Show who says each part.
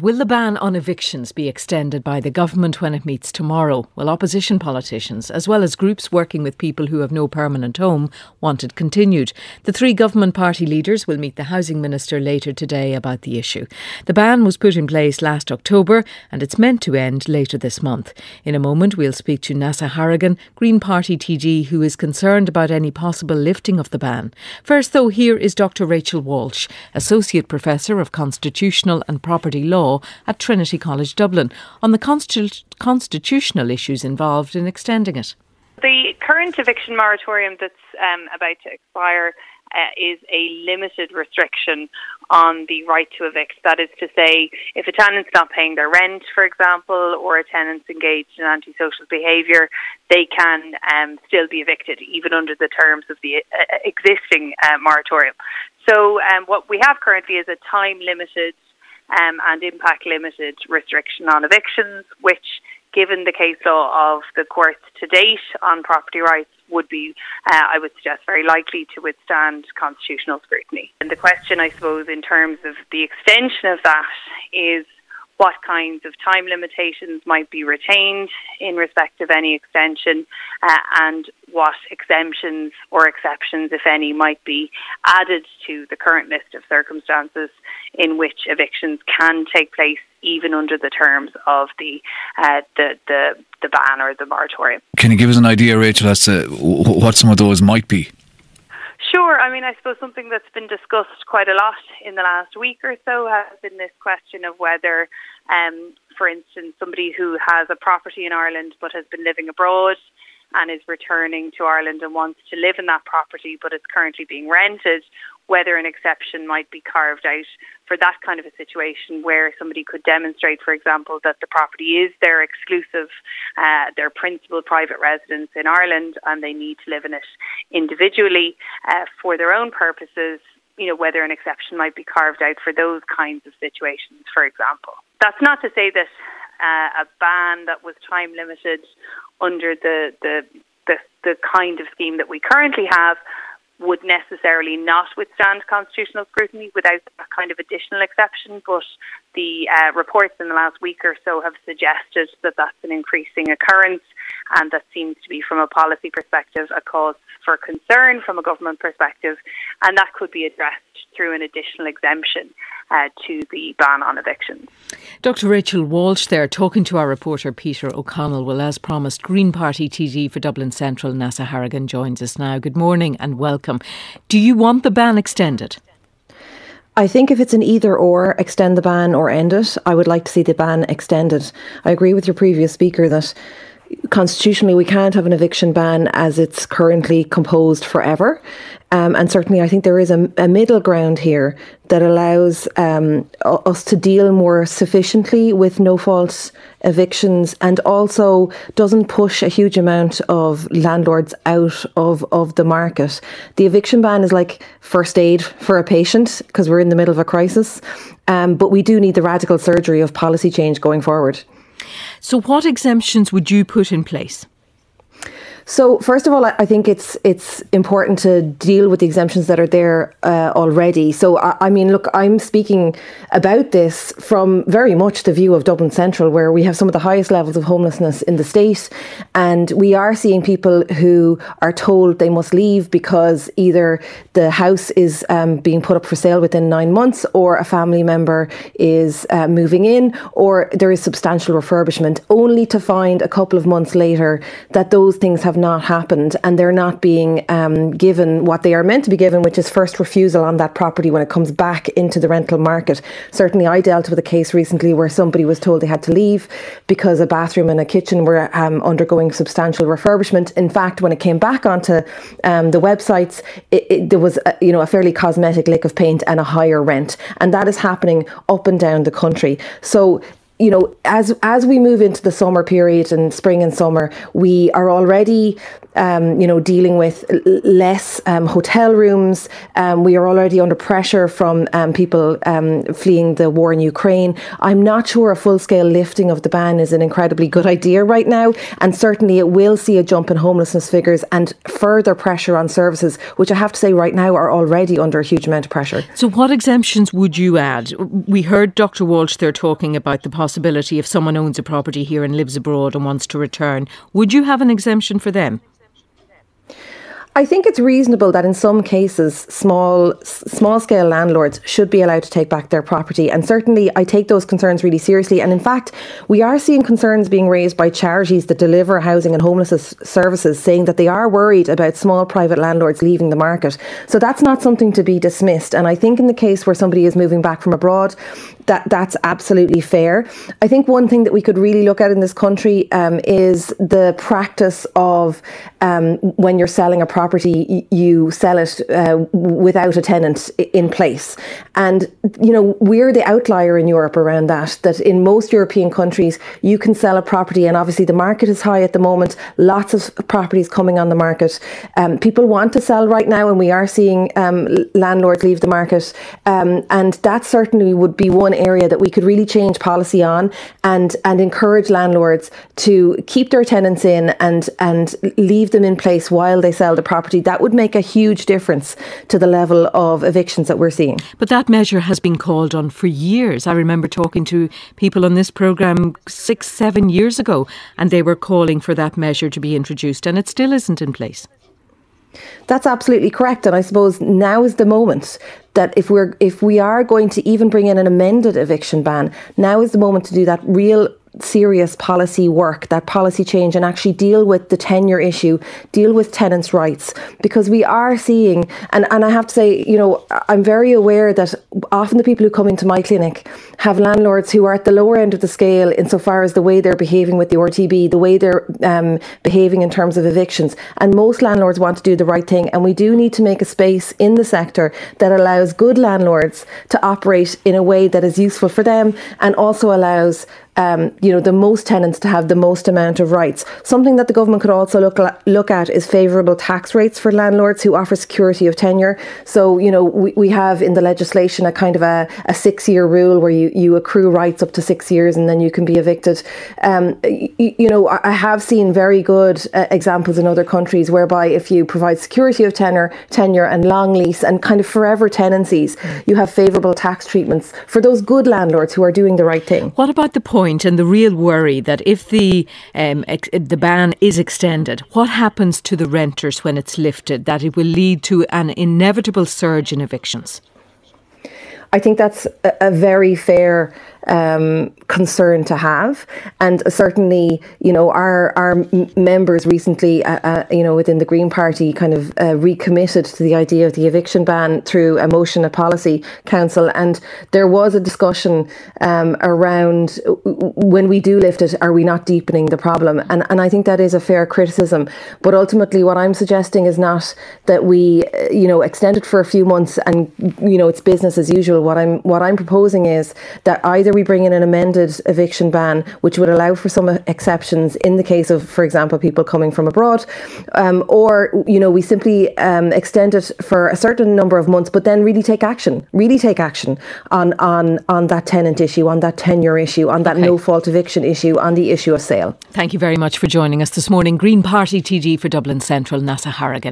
Speaker 1: Will the ban on evictions be extended by the government when it meets tomorrow? Well, opposition politicians, as well as groups working with people who have no permanent home, want it continued. The three government party leaders will meet the Housing Minister later today about the issue. The ban was put in place last October and it's meant to end later this month. In a moment, we'll speak to Neasa Hourigan, Green Party TD, who is concerned about any possible lifting of the ban. First, though, here is Dr. Rachel Walsh, Associate Professor of Constitutional and Property Law at Trinity College Dublin, on the constitu- constitutional issues involved in extending it.
Speaker 2: The current eviction moratorium that's um, about to expire uh, is a limited restriction on the right to evict. That is to say, if a tenant's not paying their rent, for example, or a tenant's engaged in antisocial behaviour, they can um, still be evicted, even under the terms of the uh, existing uh, moratorium. So, um, what we have currently is a time limited um, and impact limited restriction on evictions, which, given the case law of the courts to date on property rights, would be, uh, I would suggest, very likely to withstand constitutional scrutiny. And the question, I suppose, in terms of the extension of that is what kinds of time limitations might be retained in respect of any extension uh, and what exemptions or exceptions, if any, might be added to the current list of circumstances in which evictions can take place even under the terms of the uh, the, the the ban or the moratorium.
Speaker 3: Can you give us an idea, Rachel, as to what some of those might be?
Speaker 2: Mean, I suppose something that's been discussed quite a lot in the last week or so has been this question of whether, um, for instance, somebody who has a property in Ireland but has been living abroad and is returning to Ireland and wants to live in that property but it's currently being rented, whether an exception might be carved out for that kind of a situation where somebody could demonstrate, for example, that the property is their exclusive, uh, their principal private residence in Ireland and they need to live in it individually uh, for their own purposes, you know, whether an exception might be carved out for those kinds of situations, for example. That's not to say that uh, a ban that was time limited under the, the the the kind of scheme that we currently have would necessarily not withstand constitutional scrutiny without that kind of additional exception. But the uh, reports in the last week or so have suggested that that's an increasing occurrence, and that seems to be, from a policy perspective, a cause for concern from a government perspective, and that could be addressed through an additional exemption uh, to the ban on evictions.
Speaker 1: Dr. Rachel Walsh there talking to our reporter Peter O'Connell. Well, as promised, Green Party TD for Dublin Central, Neasa Hourigan, joins us now. Good morning and welcome. Do you want the ban extended?
Speaker 4: I think if it's an either or, extend the ban or end it, I would like to see the ban extended. I agree with your previous speaker that constitutionally we can't have an eviction ban as it's currently composed forever. Um, and certainly, I think there is a, a middle ground here that allows um, us to deal more sufficiently with no fault evictions and also doesn't push a huge amount of landlords out of, of the market. The eviction ban is like first aid for a patient because we're in the middle of a crisis. Um, but we do need the radical surgery of policy change going forward.
Speaker 1: So, what exemptions would you put in place?
Speaker 4: So first of all, I think it's it's important to deal with the exemptions that are there uh, already. So I, I, mean, look, I'm speaking about this from very much the view of Dublin Central, where we have some of the highest levels of homelessness in the state, and we are seeing people who are told they must leave because either the house is um, being put up for sale within nine months, or a family member is uh, moving in, or there is substantial refurbishment, only to find a couple of months later that those things have not happened and they're not being um, given what they are meant to be given, which is first refusal on that property when it comes back into the rental market. Certainly, I dealt with a case recently where somebody was told they had to leave because a bathroom and a kitchen were um, undergoing substantial refurbishment. In fact, when it came back onto um, the websites, it, it, there was a, you know a fairly cosmetic lick of paint and a higher rent, and that is happening up and down the country. So you know, as as we move into the summer period and spring and summer, we are already um, you know, dealing with less um, hotel rooms. Um, we are already under pressure from um, people um, fleeing the war in Ukraine. I'm not sure a full scale lifting of the ban is an incredibly good idea right now. And certainly it will see a jump in homelessness figures and further pressure on services, which I have to say right now are already under a huge amount of pressure.
Speaker 1: So, what exemptions would you add? We heard Dr. Walsh there talking about the possibility if someone owns a property here and lives abroad and wants to return. Would you have an exemption for them?
Speaker 4: I think it's reasonable that in some cases, small small scale landlords should be allowed to take back their property, and certainly I take those concerns really seriously. And in fact, we are seeing concerns being raised by charities that deliver housing and homelessness services, saying that they are worried about small private landlords leaving the market. So that's not something to be dismissed. And I think in the case where somebody is moving back from abroad, that that's absolutely fair. I think one thing that we could really look at in this country um, is the practice of um, when you're selling a property, you sell it uh, without a tenant in place. And, you know, we're the outlier in Europe around that, that in most European countries, you can sell a property, and obviously the market is high at the moment, lots of properties coming on the market. Um, people want to sell right now, and we are seeing um, landlords leave the market. Um, and that certainly would be one area that we could really change policy on and, and encourage landlords to keep their tenants in and, and leave them in place while they sell the property, that would make a huge difference to the level of evictions that we're seeing.
Speaker 1: But that measure has been called on for years. I remember talking to people on this programme six, seven years ago, and they were calling for that measure to be introduced, and it still isn't in place.
Speaker 4: That's absolutely correct, and I suppose now is the moment that if we're if we are going to even bring in an amended eviction ban, now is the moment to do that real serious policy work, that policy change, and actually deal with the tenure issue, deal with tenants' rights, because we are seeing, and, and I have to say, you know, I'm very aware that often the people who come into my clinic have landlords who are at the lower end of the scale insofar as the way they're behaving with the RTB, the way they're um, behaving in terms of evictions, and most landlords want to do the right thing, and we do need to make a space in the sector that allows good landlords to operate in a way that is useful for them and also allows um, you know, the most tenants to have the most amount of rights. Something that the government could also look look at is favourable tax rates for landlords who offer security of tenure. So, you know, we, we have in the legislation a kind of a, a six year rule where you, you accrue rights up to six years and then you can be evicted. Um, you, you, know, I have seen very good uh, examples in other countries whereby if you provide security of tenure, tenure and long lease and kind of forever tenancies, you have favourable tax treatments for those good landlords who are doing the right thing.
Speaker 1: What about the point? point and the real worry that if the um, ex- the ban is extended, what happens to the renters when it's lifted? That it will lead to an inevitable surge in evictions.
Speaker 4: I think that's a, a very fair um, concern to have. And certainly, you know, our our members recently, uh, uh, you know, within the Green Party, kind of uh, recommitted to the idea of the eviction ban through a motion at Policy Council. And there was a discussion um, around when we do lift it, are we not deepening the problem? And and I think that is a fair criticism. But ultimately, what I'm suggesting is not that we, uh, you know, extend it for a few months and you know it's business as usual. What I'm what I'm proposing is that either we bring in an amended eviction ban, which would allow for some exceptions in the case of, for example, people coming from abroad, um, or you know we simply um, extend it for a certain number of months, but then really take action, really take action on on on that tenant issue, on that tenure issue, on that okay. no fault eviction issue, on the issue of sale.
Speaker 1: Thank you very much for joining us this morning. Green Party TD for Dublin Central, Neasa Hourigan.